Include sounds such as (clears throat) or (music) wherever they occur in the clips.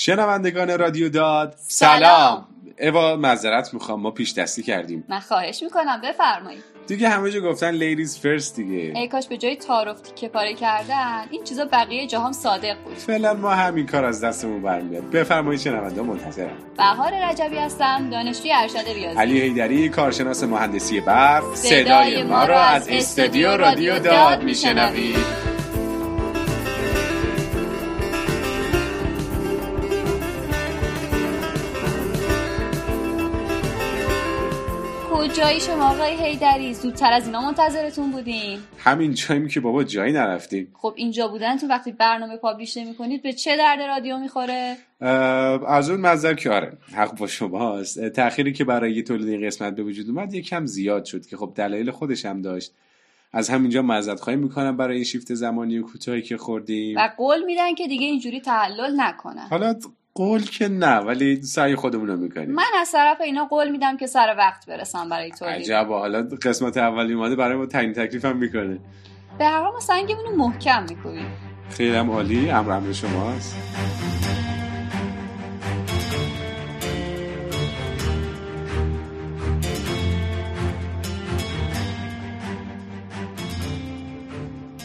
شنوندگان رادیو داد سلام. اوا معذرت می‌خوام. ما پیش دستی کردیم. من خواهش می‌کنم. بفرمایید. دیگه همه جا گفتن ladies first دیگه. ای کاش به جای تعارفاتی که پاره کردن این چیزا بقیه جاهام صادق بود. فعلا ما همین کار از دستمون برمیاد. بفرمایید شنونده منتظرم. بهار رجبی هستم دانشجوی ارشد ریاضی. علی حیدری کارشناس مهندسی برق صدای ما رو از استودیو رادیو داد میشنوید. کجایی شما آقای هیدری زودتر از اینا منتظرتون بودیم. همین جاییم که بابا جایی نرفتیم. خب اینجا بودن تو وقتی برنامه پابلیش کنید به چه درد رادیو می‌خوره؟ از اون منظر که آره حق با شماست. تأخیری که برای تولید این قسمت به وجود اومد یکم زیاد شد که خب دلایل خودش هم داشت. از همینجا معذرت خواهی می‌کنم برای این شیفت زمانی و کوتاهی که خوردیم. و قول میدن که دیگه اینجوری تحلل نکنن. حالا قول که نه ولی سعی خودمون رو می‌کنیم. من از طرف اینا قول میدم که سر وقت برسم برای تولید. عجب حالا قسمت اولی اومده برای ما تعیین تکلیف هم می‌کنه. به هر حال ما سنگمون رو محکم می‌کنیم خیلی هم عالی. امر امر شماست.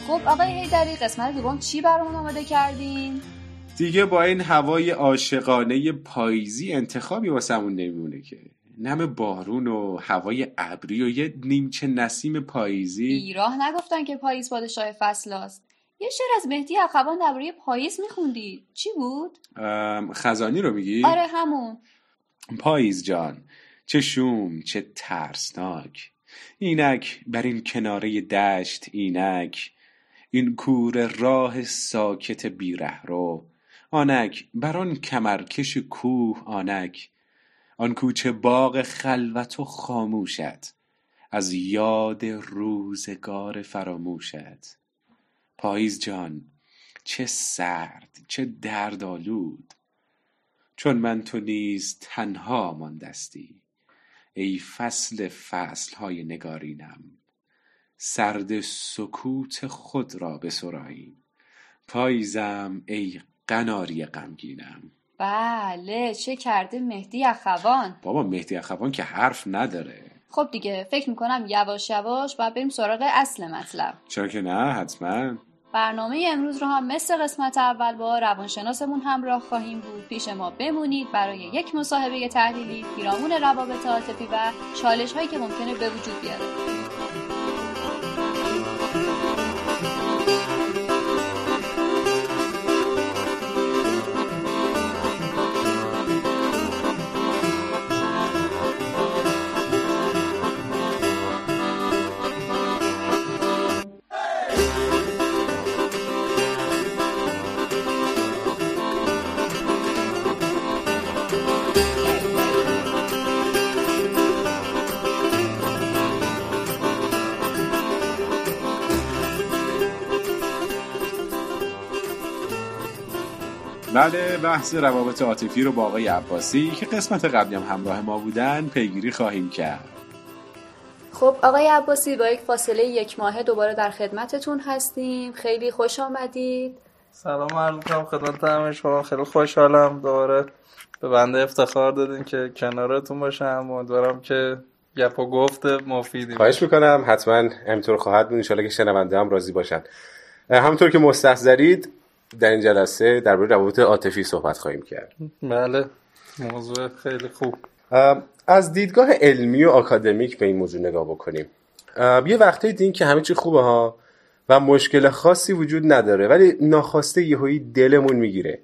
خب آقای هیدری قسمت دوم چی برامون آماده کردین؟ دیگه با این هوای عاشقانه پاییزی انتخابی واسمون نمیمونه که. نم بارون و هوای ابری و یه نیمچه نسیم پاییزی. بیراه نگفتن که پاییز پادشاه فصل است یه شعر از مهدی اخوان درباره پاییز میخوندی. چی بود؟ خزانی رو میگی؟ آره همون. پاییز جان چه شوم چه ترسناک. اینک بر این کناره دشت اینک. این کور راه ساکت بیره رو آنک بر آن کمرکش کوه آنک آن کوچه باغ خلوت و خاموشت از یاد روزگار فراموشت. پاییز جان چه سرد چه دردآلود. چون من تو نیز تنها ماندستی ای فصل فصلهای نگارینم. سرد سکوت خود را بسراییم پاییزم ای قناری غمگینم. بله چه کرده مهدی اخوان؟ بابا مهدی اخوان که حرف نداره. خب دیگه فکر می‌کنم یواش یواش باید بریم سراغ اصل مطلب. چرا که نه حتما. برنامه امروز رو هم مثل قسمت اول با روانشناسمون همراه خواهیم بود. پیش ما بمونید برای یک مصاحبه تحلیلی پیرامون روابط عاطفی و چالش هایی که ممکنه به وجود بیاره. بله بحث روابط عاطفی رو با آقای عباسی که قسمت قبلی هم همراه ما بودن پیگیری خواهیم کرد. خب آقای عباسی با یک فاصله یک ماهه دوباره در خدمتتون هستیم. خیلی خوش آمدید. سلام عرض می‌کنم خدمت همه شما. خیلی خوشحالم دوباره به بنده افتخار دادین که کنارتون باشم. امیدوارم که گپ و گفت مفیدی خواهش می‌کنم. حتما همینطور خواهد بود. انشالله که شنونده هم راضی باشن. همونطور که مستحضرید در این جلسه درباره روابط عاطفی صحبت خواهیم کرد. بله موضوع خیلی خوب. از دیدگاه علمی و آکادمیک به این موضوع نگاه بکنیم. یه وقتی دین که همه چی خوبه ها و مشکل خاصی وجود نداره ولی ناخواسته یهویی دلمون می‌گیره.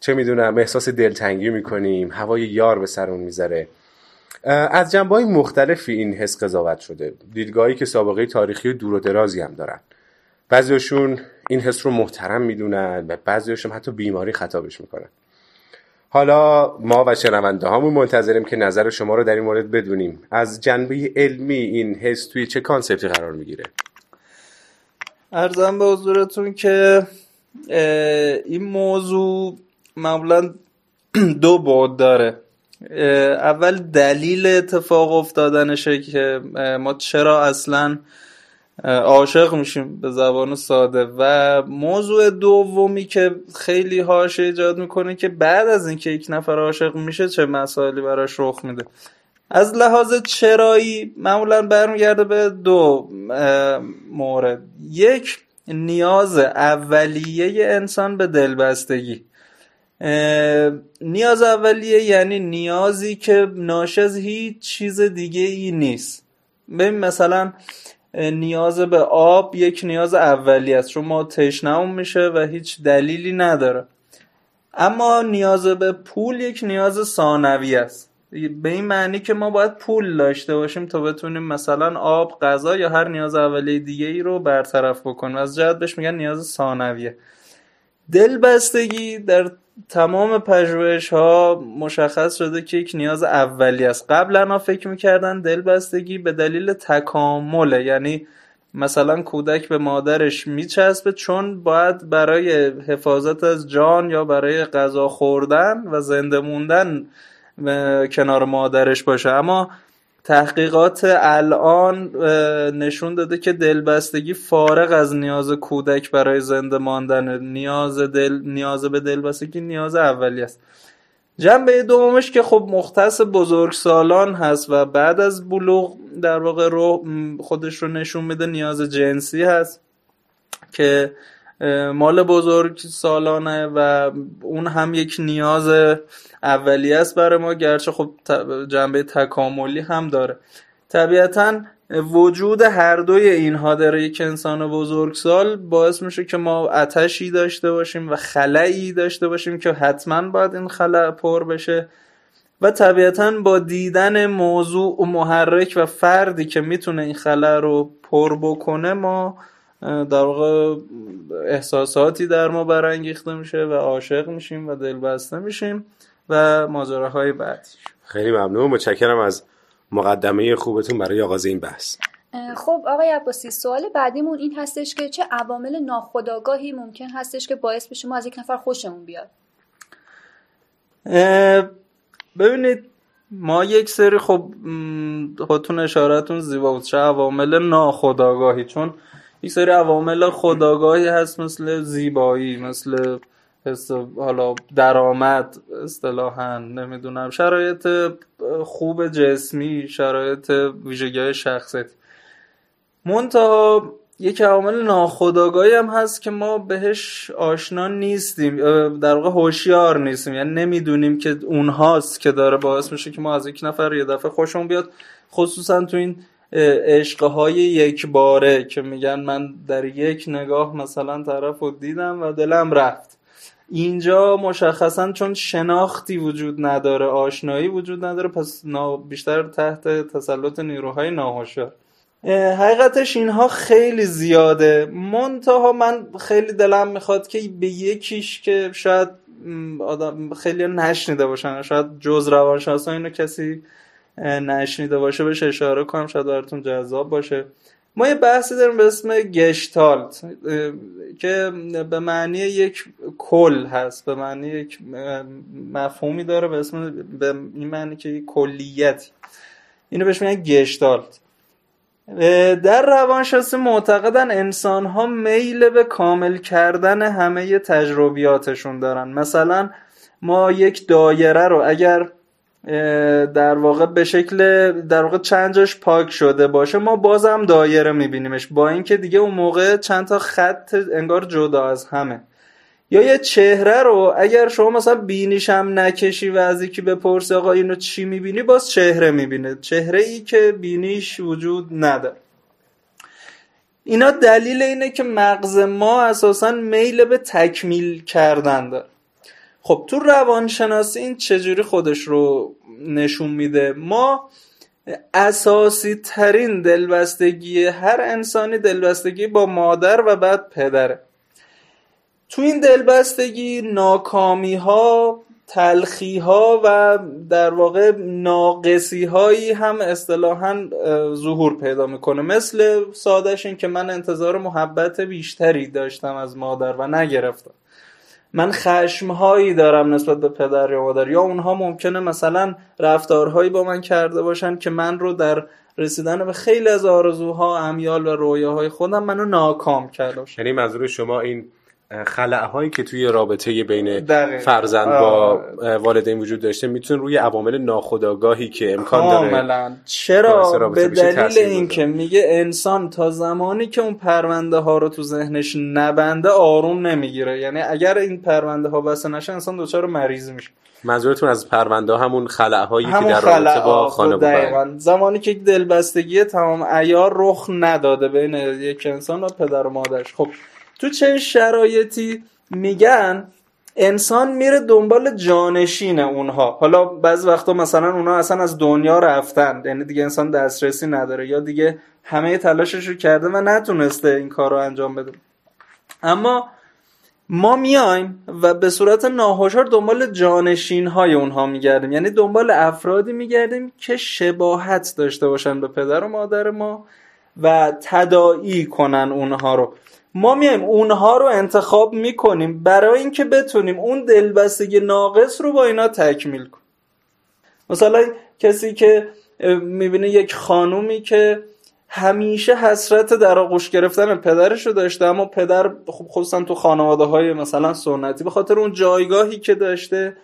چه می‌دونم احساس دلتنگی می‌کنیم هوای یار به سرمون می‌ذاره. از جنبه های مختلفی این حس قضاوت شده. دیدگاهی که سابقه تاریخی دور و درازی هم دارن. بعضیشون این حس رو محترم می‌دونن و بعضیشون حتی بیماری خطابش می‌کنن. حالا ما و شنونده هامون منتظریم که نظر شما رو در این مورد بدونیم. از جنبه علمی این حس توی چه کانسپتی قرار می‌گیره؟ ارزم به حضورتون که این موضوع معمولا (clears throat) دو بعد داره. اول دلیل اتفاق افتادنشه که ما چرا اصلا عاشق میشیم به زبان ساده و موضوع دومی که خیلی هاش ایجاد می‌کنه که بعد از اینکه یک نفر عاشق میشه چه مسائلی براش رخ میده. از لحاظ چرایی معمولا برمیگرده به دو مورد. یک نیاز اولیه انسان به دلبستگی. نیاز اولیه یعنی نیازی که ناشی از هیچ چیز دیگه ای نیست. ببین مثلا نیاز به آب یک نیاز اولی است. چون ما تشنمون میشه و هیچ دلیلی نداره. اما نیاز به پول یک نیاز ثانوی است. به این معنی که ما باید پول داشته باشیم تا بتونیم مثلا آب غذا یا هر نیاز اولیه دیگه ای رو برطرف بکنیم. از جهت بهش میگن نیاز ثانویه. دلبستگی در تمام پژوهش ها مشخص شده که یک نیاز اولی است. قبلا فکر می‌کردن دلبستگی به دلیل تکامله یعنی مثلا کودک به مادرش میچسبه چون باید برای حفاظت از جان یا برای غذا خوردن و زنده موندن کنار مادرش باشه. اما تحقیقات الان نشون داده که دلبستگی فارغ از نیاز کودک برای زنده ماندن. نیاز دل نیاز به دلبستگی نیاز اولی است. جنبه دومش که خب مختص بزرگسالان هست و بعد از بلوغ در واقع رو خودش رو نشون میده نیاز جنسی هست که مال بزرگ سالانه و اون هم یک نیاز اولیه است برای ما گرچه خب جنبه تکاملی هم داره. طبیعتا وجود هر دوی اینها در یک انسان بزرگسال باعث میشه که ما اتشی داشته باشیم و خلایی داشته باشیم که حتما باید این خلع پر بشه. و طبیعتا با دیدن موضوع و محرک و فردی که می‌تونه این خلع رو پر بکنه ما در واقع احساساتی در ما برانگیخته میشه و عاشق میشیم و دلبسته میشیم و ماجراهای بعدی. خیلی ممنون. متشکرم از مقدمه خوبتون برای آغاز این بحث. خب آقای عباسی سوال بعدیمون این هستش که چه عوامل ناخودآگاهی ممکن هستش که باعث بشه ما از یک نفر خوشمون بیاد؟ ببینید ما یک سری خب خودتون اشارتون زیبا بود چه عوامل ناخودآگاهی. چون یک سری عوامل خداگاهی هست مثل زیبایی مثل حالا درآمد اصطلاحا نمی‌دونم. شرایط خوب جسمی شرایط ویژگی شخصیت. منتها یک عامل ناخودآگاهی هم هست که ما بهش آشنا نیستیم در واقع هوشیار نیستیم. یعنی نمی‌دونیم که اونهاست که داره باعث میشه که ما از یک نفر یه دفعه خوشمون بیاد. خصوصا تو این عشقهای یک باره که میگن من در یک نگاه مثلا طرف رو دیدم و دلم رفت. اینجا مشخصا چون شناختی وجود نداره آشنایی وجود نداره پس بیشتر تحت تسلط نیروهای ناهوشیار حقیقتش اینها خیلی زیاده. منتها من خیلی دلم می‌خواد که به یکیش که شاید آدم خیلی نشنیده باشن شاید جز روانشناسا اینو کسی نشنیده باشه بهش اشاره کنم شاید براتون جذاب باشه. ما یه بحثی داریم به اسم گشتالت که به معنی یک کل هست به معنی یک مفهومی داره به اسم به این معنی که یک کلیت. اینو بهش میگن گشتالت. در روانشناسی معتقدن انسان ها میل به کامل کردن همه تجربیاتشون دارن. مثلا ما یک دایره رو اگر در واقع به شکل در واقع چند جاش پاک شده باشه. ما بازم دایره میبینیمش. با اینکه دیگه اون موقع چند تا خط انگار جدا از همه. یا یه چهره رو اگر شما مثلا بینیش هم نکشی و از یکی بپرسی آقا اینو چی می‌بینی باز چهره می‌بینه. چهره ای که بینیش وجود نداره. اینا دلیل اینه که مغز ما اساسا میل به تکمیل کردن داره. خب تو روانشناسی این چجوری خودش رو نشون میده؟ ما اساسی ترین دلبستگی هر انسانی دلبستگی با مادر و بعد پدره تو این دلبستگی ناکامی ها تلخی ها و در واقع ناقصی هایی هم اصطلاحا ظهور پیدا می‌کنه. مثل سادش این که من انتظار محبت بیشتری داشتم از مادر و نگرفتم. من خشمهایی دارم نسبت به پدر یا مادر. یا اونها ممکنه مثلا رفتارهایی با من کرده باشن که من رو در رسیدن به خیلی از آرزوها امیال و رویاهای خودم منو ناکام کرده یعنی منظور شما این خلعهایی که توی رابطه بین دقیقاً. فرزند با والدین وجود داشته می‌تونه روی عوامل ناخودآگاهی که امکان داره کاملا. باعث چرا به دلیل اینکه میگه انسان تا زمانی که اون پرونده ها رو تو ذهنش نبنده آروم نمی‌گیره. یعنی اگر این پرونده ها بسته نشه انسان دچار مریض میشه. منظورتون از پرونده همون خلعهایی که همون در رابطه با خانواده دقیقاً. زمانی که دلبستگی تمام ایار رخ نداده بین یک انسان و پدر و مادرش. خب تو چه شرایطی میگن انسان میره دنبال جانشین اونها. حالا بعضی وقتا مثلا اونها اصلا از دنیا رفتن. یعنی دیگه انسان دسترسی نداره یا دیگه همه تلاشش رو کرده و نتونسته این کار رو انجام بده. اما ما میایم و به صورت ناهشار دنبال جانشین های اونها میگردیم. یعنی دنبال افرادی میگردیم که شباهت داشته باشن به پدر و مادر ما و تداعی کنن اونها رو. ما میایم اونها رو انتخاب می‌کنیم. برای اینکه بتونیم اون دلبستگی ناقص رو با اینا تکمیل کنیم. مثلا کسی که می‌بینه یک خانومی که همیشه حسرت در آغوش گرفتن پدرش رو داشته اما پدر خب خصوصا تو خانواده های مثلا سنتی به خاطر اون جایگاهی که داشته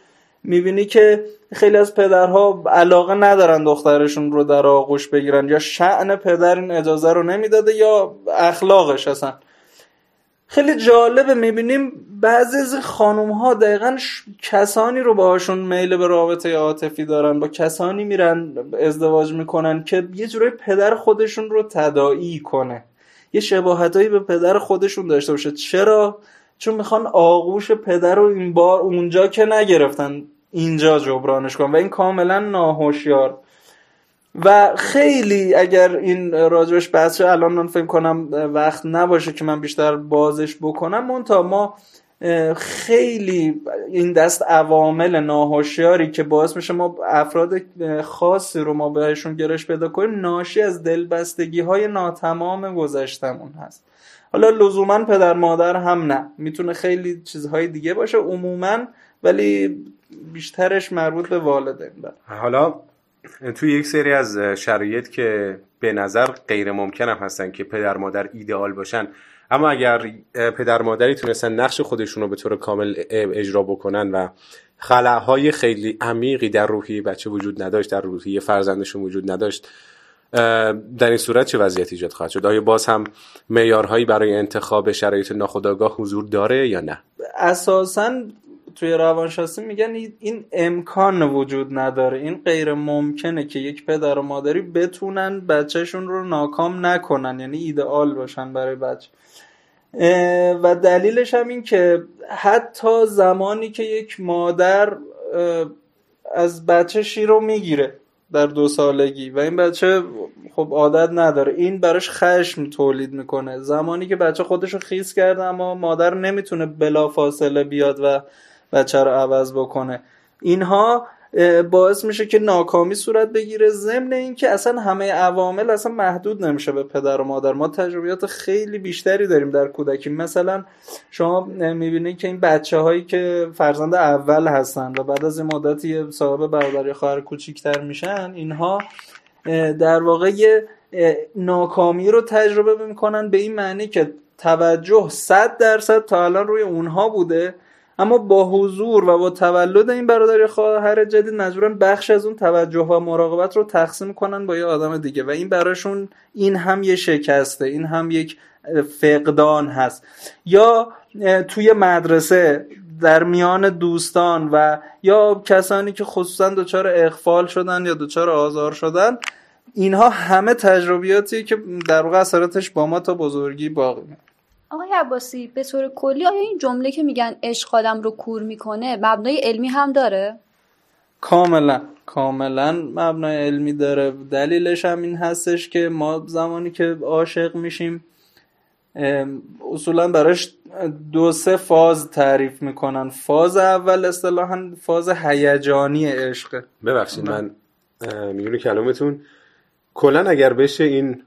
می‌بینی که خیلی از پدرها علاقه ندارن دخترشون رو در آغوش بگیرن یا شعن پدر این اجازه رو نمی‌داده یا اخلاقش اصلا. خیلی جالبه. می‌بینیم بعضی از خانوم ها دقیقا ش- کسانی رو باهاشون میل به رابطه عاطفی دارن با کسانی میرن ازدواج می‌کنن که یه جورای پدر خودشون رو تداعی کنه. یه شباهتایی به پدر خودشون داشته باشه. چرا؟ چون می‌خوان آغوش پدر رو این بار اونجا که نگرفتن اینجا جبرانش کنن. و این کاملا ناهوشیار. و خیلی اگر این راجبش بحث الان من فکر کنم وقت نباشه که من بیشتر بازش بکنم. منتها ما خیلی این دست عوامل ناهوشیاری که باعث میشه ما افراد خاصی رو ما بهشون گرش پیدا کنیم ناشی از دلبستگی های ناتمام گذشتمون هست. حالا لزوما پدر مادر هم نه. می‌تونه خیلی چیزهای دیگه باشه عموما ولی بیشترش مربوط به والدین بر حالا توی یک سری از شرایط که به نظر غیر ممکن هم هستن که پدر مادر ایدئال باشن اما اگر پدر مادری تونستن نقش خودشون رو به طور کامل اجرا بکنن و خلاهای خیلی عمیقی در روحی بچه وجود نداشت در روحی فرزندشون وجود نداشت در این صورت چه وضعیتی ایجاد خواهد شد؟ آیا باز هم معیارهایی برای انتخاب شرایط ناخودآگاه حضور داره یا نه؟ اساسا توی روانشناسی میگن این امکان وجود نداره. این غیر ممکنه که یک پدر و مادری بتونن بچهشون رو ناکام نکنن یعنی ایدئال باشن برای بچه. و دلیلش هم این که حتی زمانی که یک مادر از بچه شیر رو می‌گیره در دو سالگی و این بچه خب عادت نداره. این براش خشم تولید می‌کنه. زمانی که بچه خودش رو خیس کرده اما مادر نمی‌تونه بلا فاصله بیاد و بچه رو عوض بکنه. اینها باعث میشه که ناکامی صورت بگیره ضمن اینکه اصلا همه عوامل اصلا محدود نمیشه به پدر و مادر. ما تجربیات خیلی بیشتری داریم در کودکی. مثلا شما می‌بینید که این بچه هایی که فرزند اول هستن و بعد از این مدتی صاحب برادر یا خواهر کوچیکتر میشن اینها در واقع ناکامی رو تجربه می‌کنن به این معنی که توجه صد درصد تا الان روی اونها بوده. اما با حضور و با تولد این برادر خواهر جدید مجبورن بخش از اون توجه و مراقبت رو تقسیم کنن با یه آدم دیگه و این براشون این هم یه شکسته این هم یک فقدان هست. یا توی مدرسه در میان دوستان و یا کسانی که خصوصا دچار اخفال شدن یا دچار آزار شدن اینها همه تجربیاتی که در واقع اثراتش با ما تا بزرگی باقی آقای عباسی به طور کلی آیا این جمله که میگن عشق آدم رو کور می‌کنه مبنای علمی هم داره؟ کاملا کاملا مبنای علمی داره. دلیلش هم این هستش که ما زمانی که عاشق میشیم اصولا براش دو سه فاز تعریف می‌کنن. فاز اول اصطلاحا فاز هیجانی عشقه ببخشید من میونه کلامتون؟ کلا اگر بشه این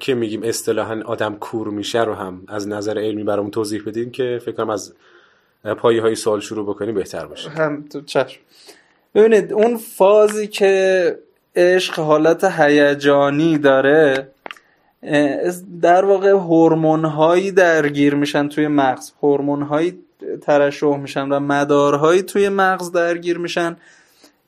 که میگیم اصطلاحا آدم کور میشه رو هم از نظر علمی برامون توضیح بدین که فکر کنم از پایه های سوال شروع بکنیم بهتر باشه. هم تو چشم. ببینید اون فازی که عشق حالت هیجانی داره در واقع هورمون هایی درگیر میشن توی مغز. هورمون هایی ترشح میشن و مدارهایی توی مغز درگیر میشن.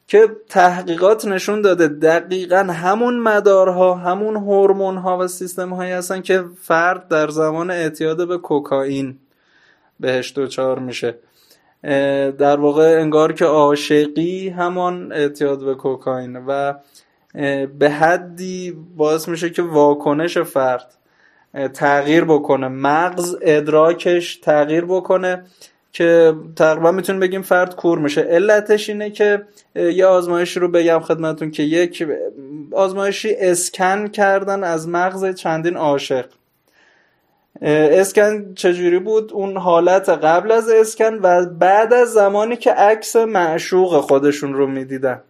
که تحقیقات نشون داده دقیقا همون مدارها همون هورمون ها و سیستم هایی هستن که فرد در زمان اعتیاد به کوکائین بهش دوچار میشه. در واقع انگار که عاشقی همان اعتیاد به کوکائین و به حدی باعث میشه که واکنش فرد تغییر بکنه. مغز ادراکش تغییر بکنه. که تقریبا می‌تونیم بگیم فرد کور میشه. علتش اینه که یه آزمایشی رو بگم خدمتون که یک آزمایشی اسکن کردن از مغز چندین عاشق. اسکن چجوری بود؟ اون حالت قبل از اسکن و بعد از زمانی که عکس معشوق خودشون رو می‌دیدن.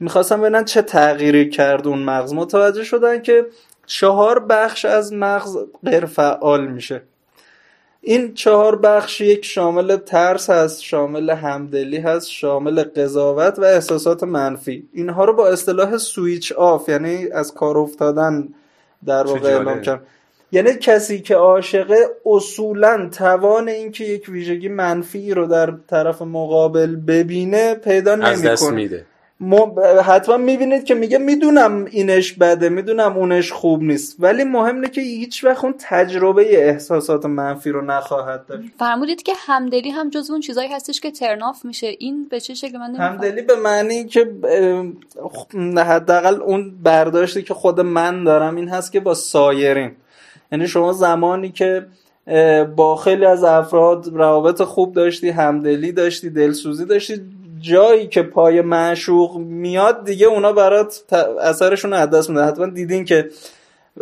می‌خواستم ببینن چه تغییری کرد اون مغز. متوجه شدن که چهار بخش از مغز غیر فعال میشه. این چهار بخش یک شامل ترس هست شامل همدلی هست شامل قضاوت و احساسات منفی. اینها رو با اصطلاح سویچ آف یعنی از کار افتادن در واقع اعلام کرد یعنی کسی که عاشقه اصولا توان اینکه یک ویژگی منفی رو در طرف مقابل ببینه پیدا نمی‌کنه. حتما می‌بینید که میگه می‌دونم اینش بده می‌دونم اونش خوب نیست. ولی مهم که هیچ وقت اون تجربه احساسات منفی رو نخواهد داشت. فرمودید که همدلی هم جز اون چیزایی هستش که ترناف میشه. این به چه شکل من همدلی به معنی که حداقل اون برداشتی که خود من دارم این هست که با سایرین. یعنی شما زمانی که با خیلی از افراد روابط خوب داشتی همدلی داشتی دلسوزی داشتی جایی که پای معشوق میاد دیگه اونا برات اثرشون از دست میده حتما دیدین که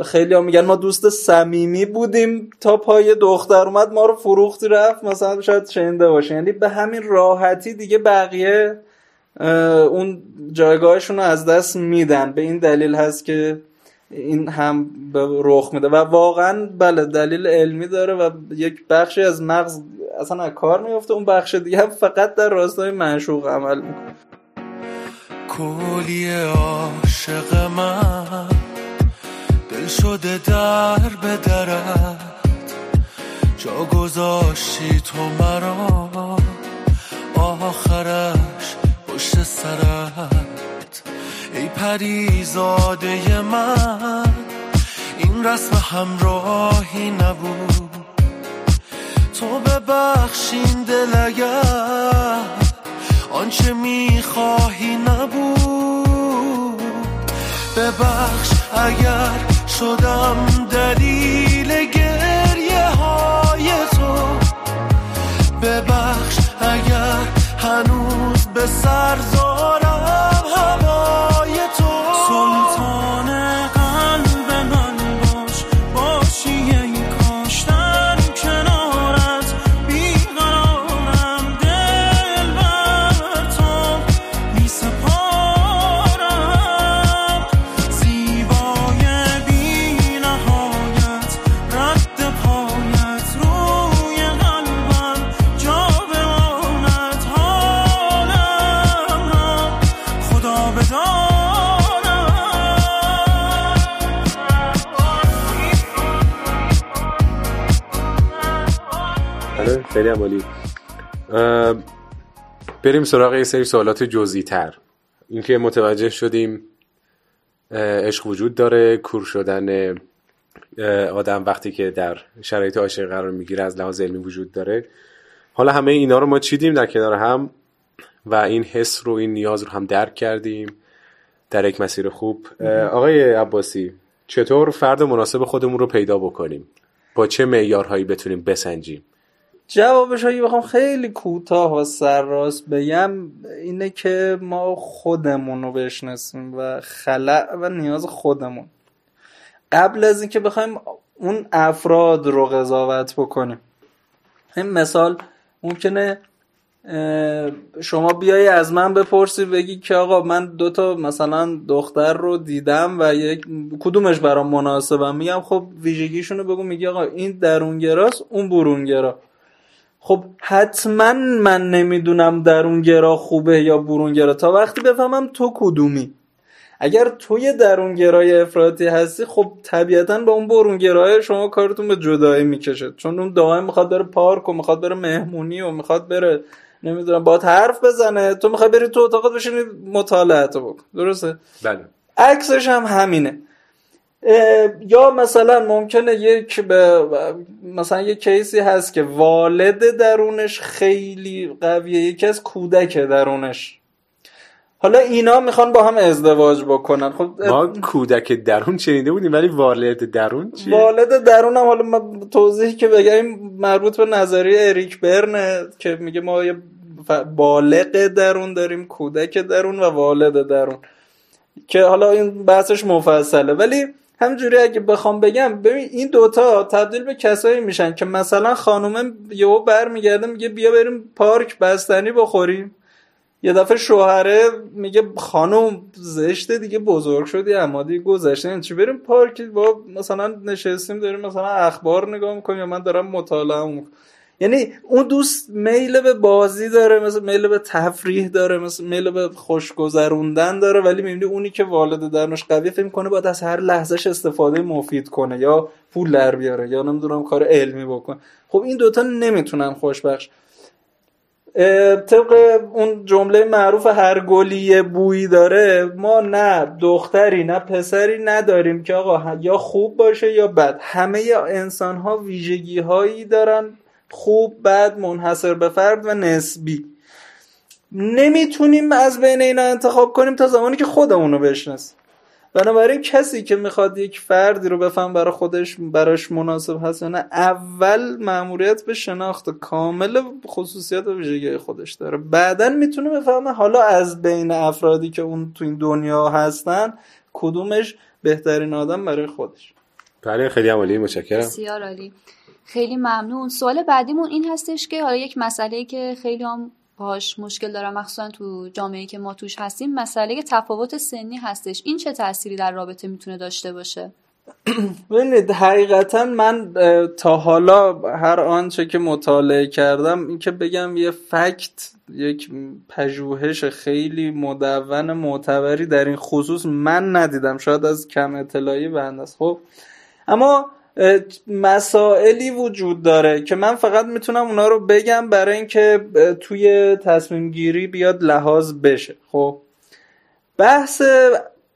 خیلی ها میگن ما دوست صمیمی بودیم تا پای دختر اومد ما رو فروختی رفت مثلا شاید شنیده باشه. یعنی به همین راحتی دیگه بقیه اون جایگاهشون رو از دست میدن. به این دلیل هست که این هم به رخ میده. و واقعا بله دلیل علمی داره و یک بخشی از مغز اصلا از کار میفته اون بخش دیگه هم فقط در راستای معشوق عمل می‌کنه. کلی عاشق من دل شده در به درت جا گذاشتی تو مرا آخرش پشت ای پریزاده من. این رسم همراهی نبود. تو ببخشین دل اگر آنچه می‌خواهی نبود. ببخش اگر شدم دلیل گریه های تو. ببخش اگر هنوز به سر زارم بریم سراغ یه سری سوالات جزئی تر اینکه متوجه شدیم عشق وجود داره کور شدن آدم وقتی که در شرایط عاشقی قرار می‌گیره از لحاظ علمی وجود داره. حالا همه اینا رو ما چیدیم در کنار هم و این حس رو این نیاز رو هم درک کردیم در یک مسیر خوب. آقای عباسی چطور فرد مناسب خودمون رو پیدا بکنیم؟ با چه معیارهایی بتونیم بسنجیم؟ جوابش اگه بخوام خیلی کوتاه و سرراست بگم اینه که ما خودمون رو بشناسیم و خلع و نیاز خودمون. قبل از اینکه بخوایم اون افراد رو قضاوت بکنیم. این مثال ممکنه شما بیای از من بپرسی بگی که آقا من دوتا مثلا دختر رو دیدم و یک کدومش برام مناسبم میگم خب ویژگیشون رو بگو میگی آقا این درونگراست اون برونگرا. خب حتما من نمی‌دونم درونگرا خوبه یا برونگرا تا وقتی بفهمم تو کدومی. اگر توی درونگرای افراطی هستی خب طبیعتا با اون برونگرای شما کارتون به جدایی می‌کشه. چون اون دائم می‌خواد بره پارک و می‌خواد بره مهمونی و می‌خواد بره نمی‌دونم با حرف بزنه. تو می‌خوای بری تو اتاقت بشینی مطالعه بکن. درسته؟ بله. عکسش هم همینه. یا مثلا ممکنه یک به مثلا یک کیسی هست که والد درونش خیلی قویه یکی از کودک درونش. حالا اینا می‌خوان با هم ازدواج بکنن. خب ما کودک درون شنیده بودیم ولی والد درون چیه؟ والد درون هم حالا من توضیحی که بگم مربوط به نظریه اریک برنه که میگه ما یه بالغ درون داریم کودک درون و والد درون. که حالا این بحثش مفصله. ولی همجوری اگه بخوام بگم ببین این دوتا تبدیل به کسایی میشن که مثلا خانومه یهو برمیگرده میگه بیا بریم پارک بستنی بخوریم. یه دفعه شوهره میگه خانم زشته دیگه بزرگ شدی اما دیگه گذشته. این چی؟ بریم پارک با مثلا نشستیم داریم مثلا اخبار نگاه می‌کنیم یا من دارم مطالعه می‌کنم. یعنی اون دوست میل به بازی داره مثل میل به تفریح داره مثل میل به خوشگذروندن داره ولی می‌بینی اونی که والد درنش قویه فکر کنه باید از هر لحظهش استفاده مفید کنه یا پول در بیاره یا نمی‌دونم کار علمی بکنه. خب این دوتا نمی‌تونن خوشبخش. طبق اون جمله معروف هر گلی بویی داره ما نه دختری نه پسری نداریم که آقا یا خوب باشه یا بد. همه انسان ها ویژگی هایی دارن. خوب بد منحصر به فرد و نسبی. نمی‌تونیم از بین اینا انتخاب کنیم تا زمانی که خودمون رو بشناسیم. بنابراین کسی که می‌خواد یک فردی رو بفهم برای خودش براش مناسب هست یا نه اول مأموریت به شناخت کامل خصوصیات و ویژگی خودش داره. بعدا می‌تونه بفهمه حالا از بین افرادی که اون تو این دنیا هستن کدومش بهترین آدم برای خودش. بله خیلی عمالی متشکرم. بسیار عالی. خیلی ممنون. سوال بعدیمون این هستش که حالا یک مسئله که خیلی هم باهاش مشکل دارم مخصوصا تو جامعه که ما توش هستیم مسئله تفاوت سنی هستش. این چه تأثیری در رابطه می‌تونه داشته باشه؟ (clears throat) ببینید حقیقتا من تا حالا هر آنچه که مطالعه کردم این که بگم یه فکت یک پژوهش خیلی مدون معتبری در این خصوص من ندیدم. شاید از کم اطلاعی بنده خب اما مسائلی وجود داره که من فقط می‌تونم اونا رو بگم برای اینکه توی تصمیم گیری بیاد لحاظ بشه. خب؟ بحث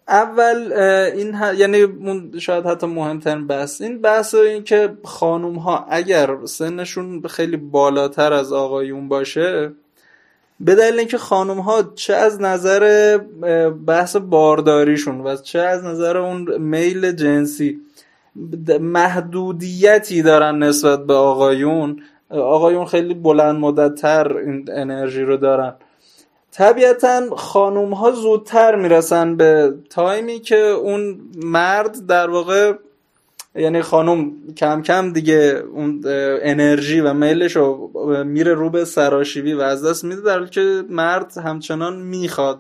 اول این ه- یعنی شاید حتی مهمترین بحث این بحث این که خانوم ها اگر سنشون خیلی بالاتر از آقایون باشه به دلیل اینکه خانوم ها چه از نظر بحث بارداریشون و چه از نظر اون میل جنسی محدودیتی دارن نسبت به آقایون. آقایون خیلی بلند مدتتر این انرژی رو دارن. طبیعتا خانوم ها زودتر می‌رسن به تایمی که اون مرد در واقع یعنی خانم کم کم دیگه اون انرژی و میلش رو میره رو به سراشیبی و از دست میده در حالی که مرد همچنان می‌خواد.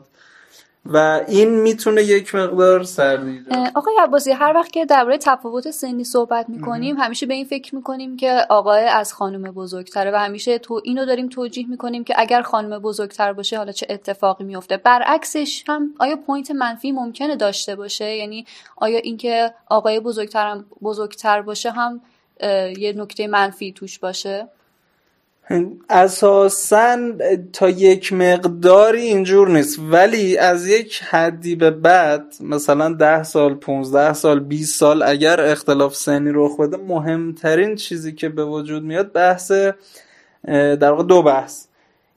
و این می‌تونه یک مقدار سردی آقای عباسی هر وقت که درباره تفاوت سنی صحبت می‌کنیم همیشه به این فکر می‌کنیم که آقای از خانم بزرگتره و همیشه تو اینو داریم توجیه می‌کنیم که اگر خانم بزرگتر باشه حالا چه اتفاقی میفته برعکسش هم آیا پوینت منفی ممکنه داشته باشه؟ یعنی آیا اینکه آقای بزرگتر بزرگتر باشه هم یه نکته منفی توش باشه؟ اساسا تا یک مقداری اینجور نیست. ولی از یک حدی به بعد مثلا ده سال 15 سال 20 سال اگر اختلاف سنی رخ بده مهمترین چیزی که به وجود میاد بحث در واقع دو بحث.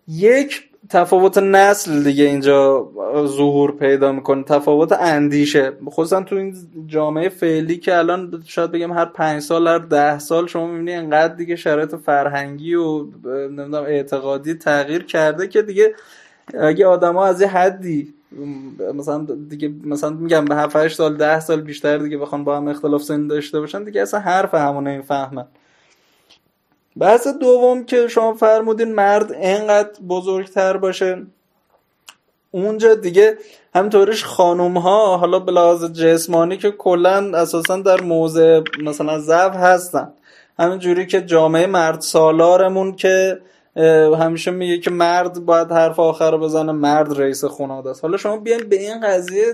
یک تفاوت نسل دیگه اینجا ظهور پیدا می‌کنه. تفاوت اندیشه. خصوصا تو این جامعه فعلی که الان شاید بگم هر پنج سال هر ده سال شما می‌بینی انقدر دیگه شرایط فرهنگی و نمی‌دونم اعتقادی تغییر کرده که دیگه اگه آدما از یه حدی مثلا دیگه مثلا میگم به 7 8 سال 10 سال بیشتر دیگه بخوان با هم اختلاف سنی داشته باشن دیگه اصلا حرف همون نمی‌فهمن. بحث دوم که شما فرمودین مرد انقدر بزرگتر باشه. اونجا دیگه همطورش خانوم ها حالا به لحاظ جسمانی که کلا اساسا در موضع مثلا ضعف هستن. همین جوری که جامعه مرد سالارمون که همیشه میگه که مرد باید حرف آخر رو بزنه مرد رئیس خانواده است. حالا شما بیاین به این قضیه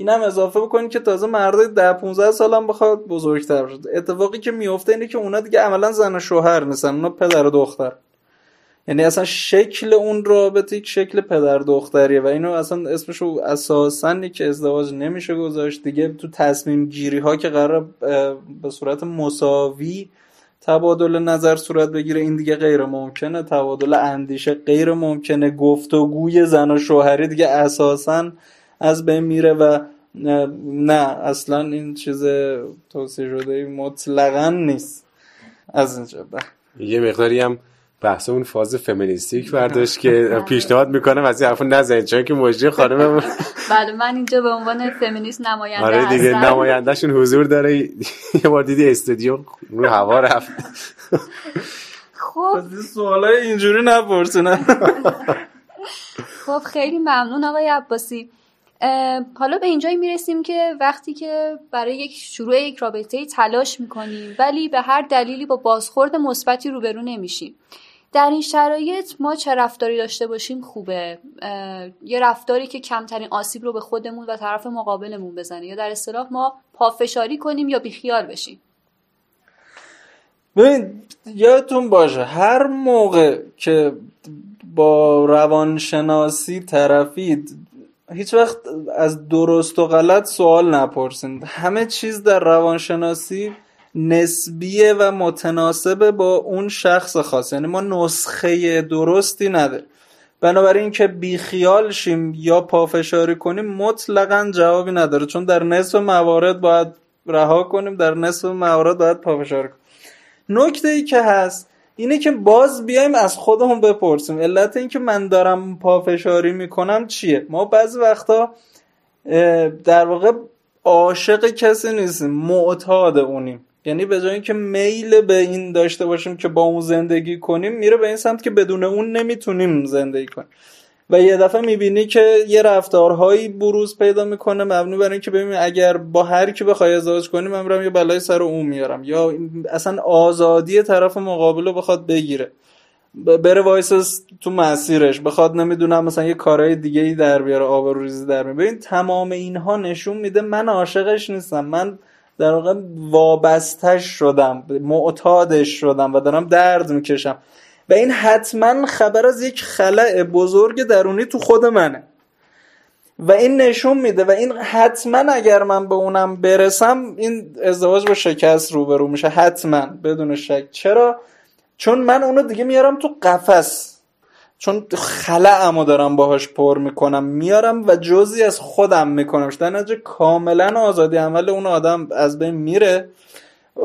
اینم اضافه بکنید که تازه مردای ده 15 سالم بخواد بزرگتر شد. اتفاقی که میفته اینه که اونا دیگه عملا زن و شوهر نیستن اونا پدر و دختر. یعنی اصلا شکل اون رابطه یک شکل پدر دختریه و اینو اصلا اسمشو اساسا که ازدواج نمیشه گذاشت. دیگه تو تصمیم گیری ها که قرار به صورت مساوی تبادل نظر صورت بگیره این دیگه غیر ممکنه. تبادل اندیشه غیر ممکنه. گفتگوی زن و شوهری دیگه اساسا از بین میره و نه اصلا این چیز توصیه شده مطلقا نیست. از اینجا یه مقداری هم بحث اون فاز فمینیستیک برداشت که پیشنهاد می‌کنم از این حرفو نزنید چون که مجری خانم بله من اینجا به عنوان فمینیست نماینده آره دیگه هستم. نمایندهشون حضور داره. یه بار دیدی استودیو رو هوا رفت. خب. سوالای اینجوری نپرسینن خب خیلی ممنون آقای عباسی. حالا به اینجایی می‌رسیم که وقتی که برای یک شروع یک رابطه تلاش می‌کنیم ولی به هر دلیلی با بازخورد مثبتی روبرو نمیشیم. در این شرایط ما چه رفتاری داشته باشیم خوبه. یه رفتاری که کمترین آسیب رو به خودمون و طرف مقابلمون بزنه یا در اصطلاح ما پافشاری کنیم یا بیخیال بشیم. ببین یادتون باشه هر موقع که با روانشناسی طرفید هیچ وقت از درست و غلط سوال نپرسین. همه چیز در روانشناسی نسبیه و متناسبه با اون شخص خاص یعنی ما نسخه درستی نداره بنابراین که بیخیال شیم یا پافشاری کنیم مطلقا جوابی نداره. چون در نصف موارد باید رها کنیم در نصف موارد باید پافشاری کنیم. نکته ای که هست اینه که باز بیایم از خودمون بپرسیم. علت این که من دارم پافشاری می‌کنم چیه؟ ما بعضی وقتا در واقع عاشق کسی نیستیم معتاد اونیم. یعنی به جای اینکه میل به این داشته باشیم که با اون زندگی کنیم میره به این سمت که بدون اون نمی‌تونیم زندگی کنیم. و یه دفعه می‌بینی که یه رفتارهایی بروز پیدا می‌کنه مبنی بر اینکه ببین اگر با هر کی بخوای ازدواج کنی من میرم یه بلای سر اون میارم. یا اصلا آزادی طرف مقابل رو بخواد بگیره. بره وایس تو مسیرش. بخواد نمی‌دونم مثلا یه کارهای دیگه ای در بیاره آبروریزی در میاره ببین تمام اینها نشون میده من عاشقش نیستم. من در واقع وابستش شدم معتادش شدم و دارم درد می‌کشم. و این حتما خبر از یک خلع بزرگ درونی تو خود منه. و این نشون میده و این حتما اگر من به اونم برسم این ازدواج با شکست روبرو میشه. حتما بدون شک. چرا؟ چون من اونو دیگه میارم تو قفس. چون خلعمو دارم باهاش پر می‌کنم. میارم و جزی از خودم میکنمش. در نتیجه کاملا آزادی عمل اون آدم از بین میره.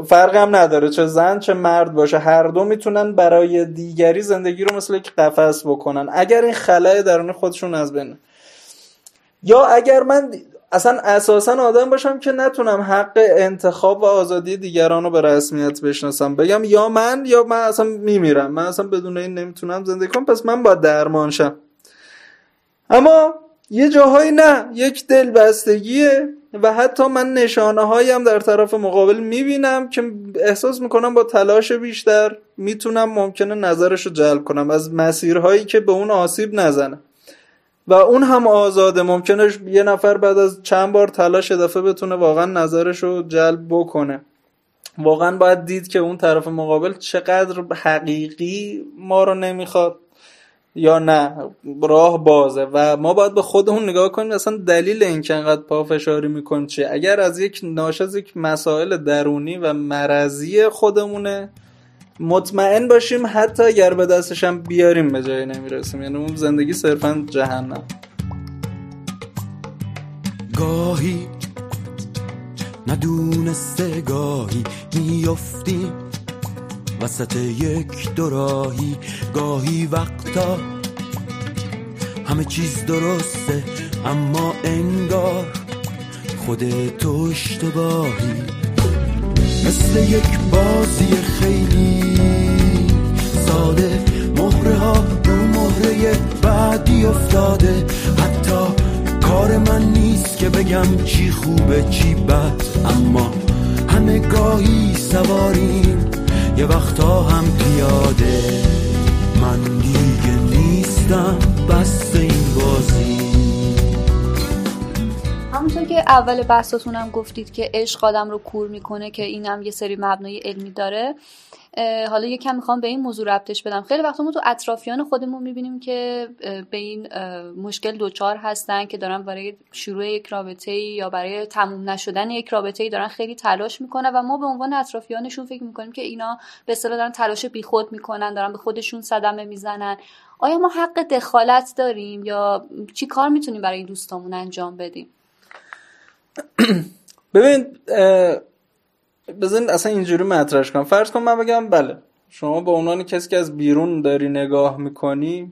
فرق هم نداره چه زن چه مرد باشه. هر دو می‌تونن برای دیگری زندگی رو مثل یک قفس بکنن. اگر این خلای درون خودشون از بین یا اگر من اصلا اساسا آدم باشم که نتونم حق انتخاب و آزادی دیگران رو به رسمیت بشناسم. بگم یا من یا من اصلا میمیرم. من اصلا بدون این نمی‌تونم زندگی کنم پس من باید درمان شم. اما یه جاهایی نه. یک دلبستگیه. و حتی من نشانه هایی هم در طرف مقابل می‌بینم که احساس می‌کنم با تلاش بیشتر می‌تونم ممکنه نظرش رو جلب کنم از مسیرهایی که به اون آسیب نزنه. و اون هم آزاده ممکنه یه نفر بعد از چند بار تلاش دفعه بتونه واقعا نظرش رو جلب بکنه. واقعا باید دید که اون طرف مقابل چقدر حقیقی ما رو نمی‌خواد. یا نه راه بازه. و ما باید به خودمون نگاه کنیم اصلا دلیل این که انقدر پافشاری می‌کنیم چیه. اگر از یک ناشی از یک مسائل درونی و مرضی خودمونه مطمئن باشیم حتی اگر به دستش هم بیاریم به جایی نمی‌رسیم. یعنی اون زندگی صرفا جهنم. گاهی ندونسته گاهی میفتی وسط یک دوراهی گاهی وقتا همه چیز درسته اما انگار خودت اشتباهی. مثل یک بازی خیلی ساده مهره ها رو مهره بعدی افتاده. حتی کار من نیست که بگم چی خوبه چی بد اما همه گاهی سواریم. یه وقتا هم پیاده. من دیگه نیستم بس این بازی. همونطور که اول بحثاتون هم گفتید که عشق آدم رو کور می‌کنه که این هم یه سری مبنای علمی داره حالا یکم می‌خوام به این موضوع ربطش بدم. خیلی وقتا ما تو اطرافیان خودمون می‌بینیم که به این مشکل دوچار هستن که دارن برای شروع یک رابطه یا برای تموم نشدن یک رابطه دارن خیلی تلاش می‌کنن و ما به عنوان اطرافیانشون فکر می‌کنیم که اینا به اصطلاح دارن تلاش بیخود می‌کنن دارن به خودشون صدمه می‌زنن. آیا ما حق دخالت داریم یا چی کار می‌تونیم برای این دوستامون انجام بدیم؟ (clears throat) ببین بزن اصلا اینجوری مطرحش کنم. فرض کن من بگم بله شما به عنوان کسی که از بیرون داری نگاه می‌کنی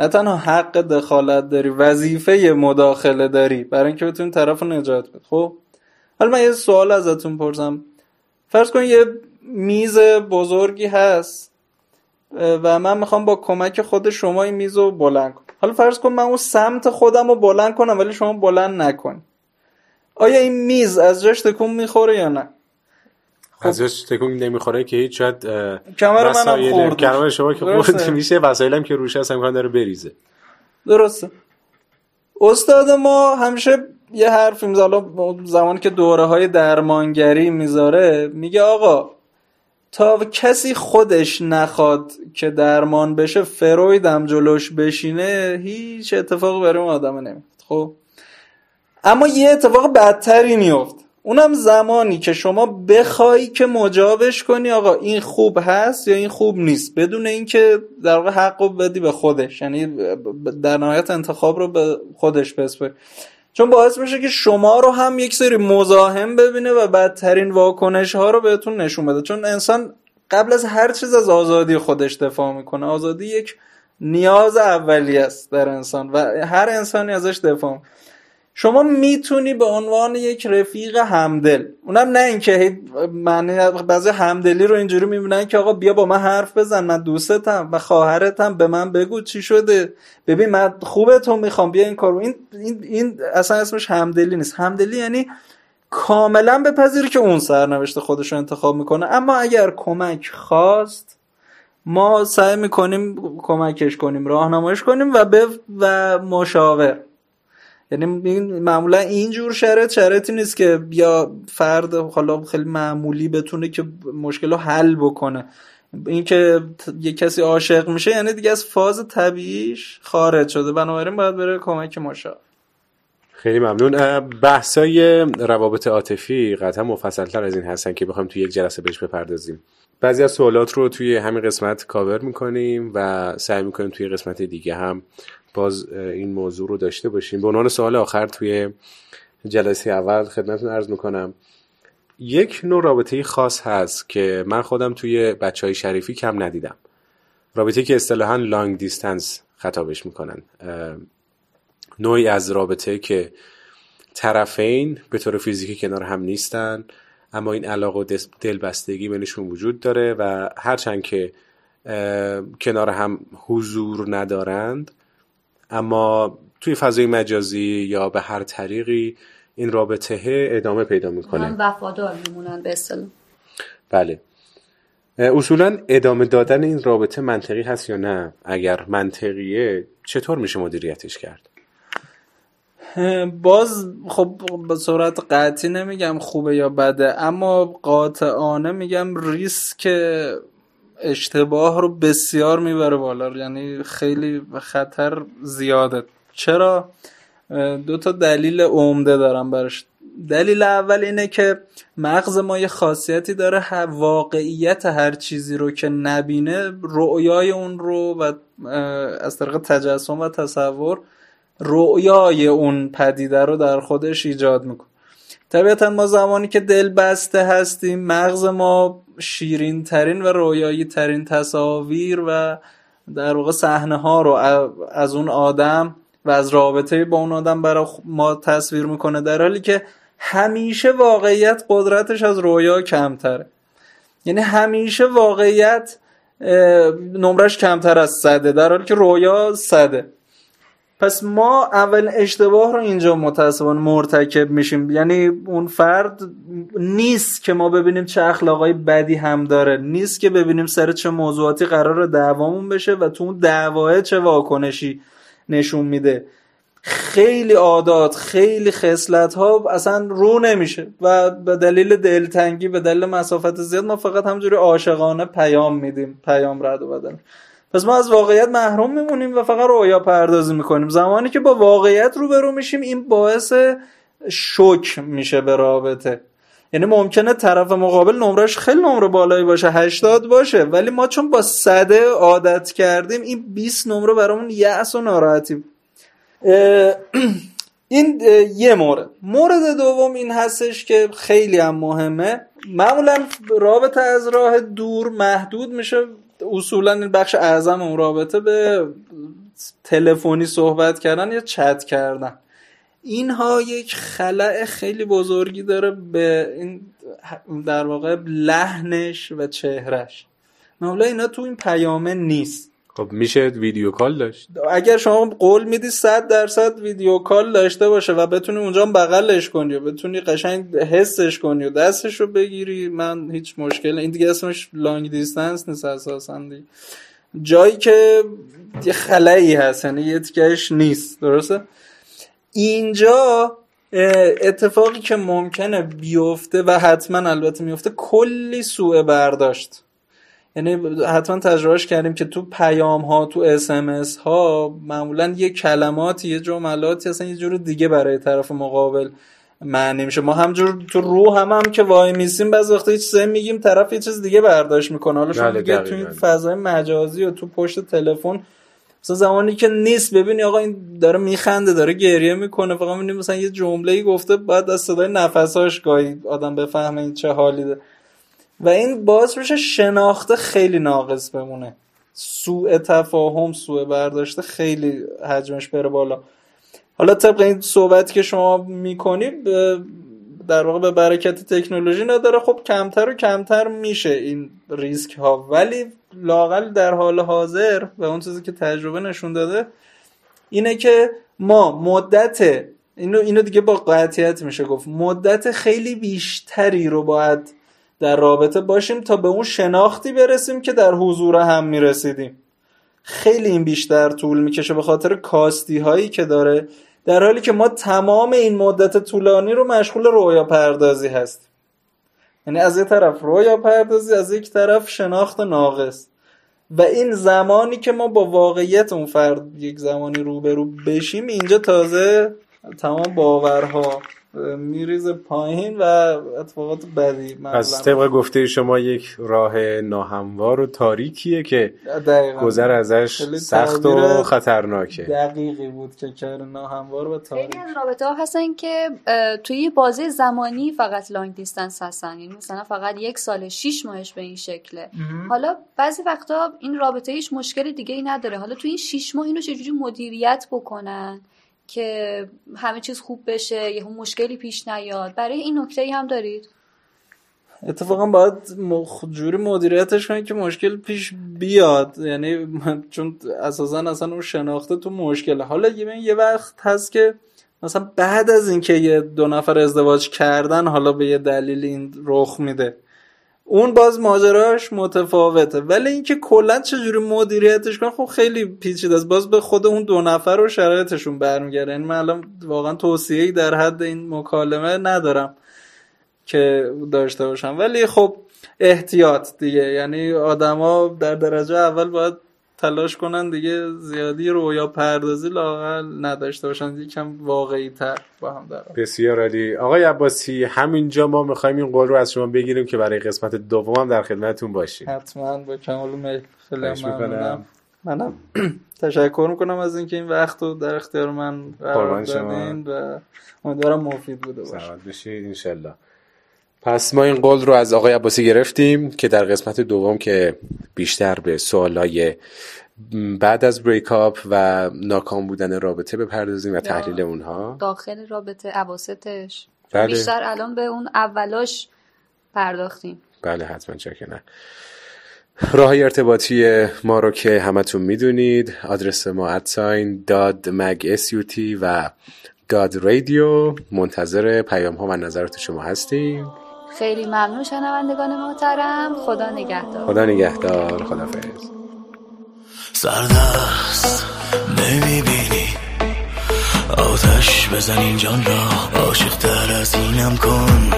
نه تنها حق دخالت داری وظیفه مداخله داری برای اینکه بتونی طرف رو نجات بدی. خب؟ حالا من یه سوال ازتون پرسم. فرض کن یه میز بزرگی هست و من می‌خوام با کمک خود شما این میز رو بلند کنم. حالا فرض کن من اون سمت خودم رو بلند کنم ولی شما بلند نکنی. آیا این میز از جاش تکون می‌خوره یا نه؟ ازش تکون نمی‌خوره که هیچ شاید کمر منم خورد. کمر شما که. خورد میشه وسایلم که روش هست امکان داره بریزه. درسته. استاد ما همیشه یه حرفی میزه حالا زمانی که دوره های درمانگری می‌ذاره میگه آقا تا کسی خودش نخواد که درمان بشه فروید هم جلوش بشینه هیچ اتفاقی برای اون آدم نمیفته خب؟ اما یه اتفاق بدتری میفت اونم زمانی که شما بخوای که مجابش کنی آقا این خوب هست یا این خوب نیست؟ بدون اینکه در واقع حق رو بدی به خودش. یعنی در نهایت انتخاب رو به خودش بسپری چون باعث میشه که شما رو هم یک سری مزاحم ببینه و بدترین واکنش ها رو بهتون نشون بده. چون انسان قبل از هر چیز از آزادی خودش دفاع می‌کنه. آزادی یک نیاز اولی است در انسان و هر انسانی ازش دفاع می‌کنه. شما می‌تونی به عنوان یک رفیق همدل اونم نه اینکه معنی بعضی همدلی رو اینجوری می‌بینن که آقا بیا با من حرف بزن من دوستتم و خواهرتم به من بگو چی شده. ببین من خوبه تو می‌خوام بیا این کارو. این این این اصلا اسمش همدلی نیست. همدلی یعنی کاملا بپذیری که اون سرنوشت خودش رو انتخاب می‌کنه. اما اگر کمک خواست ما سعی می‌کنیم کمکش کنیم راهنماییش کنیم و به و مشاور. یعنی معمولا اینجور شرایط شرایطی نیست که بیا فرد حالا خیلی معمولی بتونه که مشکل رو حل بکنه. این که یه کسی عاشق میشه یعنی دیگه از فاز طبیعیش خارج شده. بنابراین باید بره کمک مشاور. خیلی ممنون. بحثای روابط عاطفی قطعا مفصلتر از این هستن که بخوایم توی یک جلسه بهش بپردازیم. بعضی از سوالات رو توی همین قسمت کاور می‌کنیم و سعی می‌کنیم توی قسمت دیگه هم باز این موضوع رو داشته باشیم. به عنوان سوال آخر توی جلسه اول خدمتتون عرض می‌کنم. یک نوع رابطه خاص هست که من خودم توی بچه های شریفی کم ندیدم. رابطه که اصطلاحا لانگ دیستنس خطابش می‌کنن. نوعی از رابطه که طرفین به طور فیزیکی کنار هم نیستن اما این علاقه و دلبستگی بینشون وجود داره و هرچند که کنار هم حضور ندارند اما توی فضای مجازی یا به هر طریقی این رابطه ادامه پیدا می‌کنه. هم وفادار میمونن به اصطلاح. بله. اصولا ادامه دادن این رابطه منطقی هست یا نه؟ اگر منطقیه چطور میشه مدیریتش کرد؟ باز خب به صورت قطعی نمیگم خوبه یا بده اما قاطعانه میگم ریسک اشتباه رو بسیار می‌بره بالا. یعنی خیلی خطر زیاده. چرا؟ دو تا دلیل عمده دارم براش. دلیل اول اینه که مغز ما یه خاصیتی داره ه- واقعیت هر چیزی رو که نبینه رؤیای اون رو و از طریق تجسم و تصور رؤیای اون پدیده رو در خودش ایجاد می‌کنه. طبیعتا ما زمانی که دل بسته هستیم مغز ما شیرین ترین و رویایی ترین تصاویر و در واقع صحنه ها رو از اون آدم و از رابطه با اون آدم برای ما تصویر می‌کنه در حالی که همیشه واقعیت قدرتش از رویا کمتره. یعنی همیشه واقعیت نمرش کمتر از صده در حالی که رویا صده. پس ما اول اشتباه رو اینجا متاسفانه مرتکب میشیم. یعنی اون فرد نیست که ما ببینیم چه اخلاقای بدی هم داره. نیست که ببینیم سر چه موضوعاتی قرار دعوامون بشه و تو اون دعواه چه واکنشی نشون میده. خیلی عادات خیلی خصلت ها اصلا رو نمیشه و به دلیل دلتنگی به دلیل مسافت زیاد ما فقط همجوری عاشقانه پیام میدیم پیام رد و بدل. پس ما از واقعیت محروم میمونیم و فقط رویا پردازی می‌کنیم. زمانی که با واقعیت روبرو میشیم این باعث شوک میشه به رابطه. یعنی ممکنه طرف مقابل نمرش خیلی نمره بالایی باشه 80 باشه ولی ما چون با صده عادت کردیم این 20 نمره برامون یأس و ناراحتی (clears throat) این یه مورد مورد دوم این هستش که خیلی هم مهمه. معمولا رابطه از راه دور محدود میشه. اصولا این بخش اعظم اون رابطه به تلفنی صحبت کردن یا چت کردن. اینها یک خلع خیلی بزرگی داره به این در واقع لحنش و چهرش معمولا اینا تو این پیامه نیست. خب میشه ویدیو کال داشت؟ اگر شما قول میدی صد درصد ویدیو کال داشته باشه و بتونی اونجا بغلش کنی و بتونی قشنگ حسش کنی و دستش رو بگیری من هیچ مشکل این دیگه اسمش لانگ دیستنس نیست اساسا جایی که یه خلایی هست یعنی یه تیکش نیست درسته؟ اینجا اتفاقی که ممکنه بیفته و حتما البته میفته کلی سوء برداشت. یعنی حتما تجربهش کردیم که تو پیام ها تو اسمس ها معمولا یه کلماتی یه جملاتی اصلا یه جور دیگه برای طرف مقابل معنی میشه ما همجور تو رو هم هم که وای میسیم بعض وقتا یه چیزایی میگیم طرف یه چیز دیگه برداشت می‌کنه حالا شما بله، دیگه تو دقیقاً. این فضای مجازی و تو پشت تلفن مثلا زمانی که نیست ببینی آقا این داره میخنده داره گریه می‌کنه فقط می‌بینی مثلا یه جمله ای گفته بعد از صدای نفساش گاهی آدم بفهمه این چه حالی ده. و این باعث میشه شناخته خیلی ناقص بمونه. سوء تفاهم سوء برداشته خیلی حجمش بره بالا. حالا طبق این صحبتی که شما می‌کنی در واقع به برکت تکنولوژی نداره. خب کمتر و کمتر میشه این ریسک ها ولی لاقل در حال حاضر و اون چیزی که تجربه نشون داده اینه که ما مدت اینو اینو دیگه با قطعیت میشه گفت مدت خیلی بیشتری رو باید در رابطه باشیم تا به اون شناختی برسیم که در حضور هم می‌رسیدیم. خیلی این بیشتر طول می‌کشه به خاطر کاستی هایی که داره در حالی که ما تمام این مدت طولانی رو مشغول رویا پردازی هستیم. یعنی از یه طرف رویا پردازی از یک طرف شناخت ناقص. و این زمانی که ما با واقعیت اون فرد یک زمانی روبرو بشیم اینجا تازه تمام باورها میریزه پایین و اتفاقات بدی. از طبق گفته شما یک راه ناهموار و تاریکیه که دقیقاً. گذر ازش سخت و خطرناکه. دقیقی بود که کار ناهموار و تاریک خیلی رابطه ها هستن که توی یه بازه زمانی فقط لانگ دیستنس هستن. یعنی مثلا فقط یک سال شیش ماهش به این شکله. حالا بعضی وقتا این رابطه هیچ مشکل دیگه ای نداره. حالا توی این شیش ماه اینو چجوری مدیریت بکنن؟ که همه چیز خوب بشه یه مشکلی پیش نیاد. برای این نکته ای هم دارید؟ اتفاقا باید جوری مدیریتش کنید که مشکل پیش بیاد. یعنی چون اساسا اصلا اون شناخته تو مشکله. حالا یه وقت هست که مثلا بعد از اینکه یه دو نفر ازدواج کردن حالا به یه دلیل این رخ میده. اون باز ماجراش متفاوته. ولی اینکه کلا چجوری مدیریتش کنه خب خیلی پیچیده است. باز به خود اون دو نفر و شرایطشون برمیگرده. یعنی من الان واقعا توصیه‌ای در حد این مکالمه ندارم که داشته باشم. ولی خب احتیاط دیگه. یعنی آدما در درجه اول باید تلاش کنن دیگه زیادی رویا پردازی لاقل نداشته باشن یکم واقعی تر با هم در بسیار عالی. آقای عباسی همینجا ما می‌خوایم این قول رو از شما بگیریم که برای قسمت دوم هم در خدمتتون باشیم. حتما. با کمال میل خیلی. ممنونم. منم (clears throat) تشکر می‌کنم از اینکه این وقت رو در اختیار من قرار. دادین و امیدوارم مفید بوده باشه. سلامت بشید انشالله. پس ما این قول رو از آقای عباسی گرفتیم که در قسمت دوم که بیشتر به سوالای بعد از بریک اپ و ناکام بودن رابطه بپردازیم و تحلیل اونها. داخل رابطه عواستش. بله. بیشتر الان به اون اولاش پرداختیم. بله حتما چرا که نه راه ارتباطی ما رو که همتون می‌دونید آدرس ما ادساین داد مگ و داد رادیو منتظر پیام ها و نظرات شما هستیم. خیلی ممنون شنوندگان محترم. خدا نگهدار. خدا نگهدار. خدافظ سردست نمی‌بینی. آتش بزن این جان را. عاشق تر از اینم کن.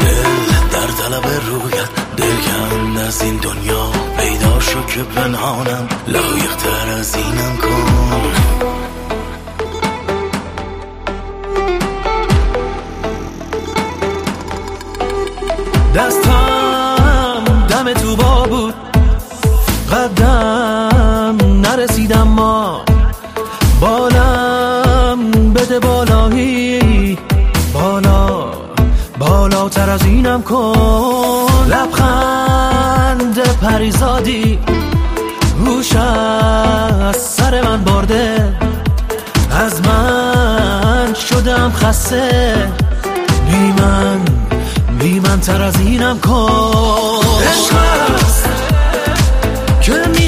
دل در طلب رویت دل از این دنیا. شو که پنهانم لایق تر از اینم کن. دستم دم تو با بود. قدم نرسیدم ما. بالم بده بالایی. بالا بالاتر از اینم کن. لبخند پریزادی روش از سر من برده. از من شدم خسته. بی من بی من تر از اینم کن. عشق که می‌خواند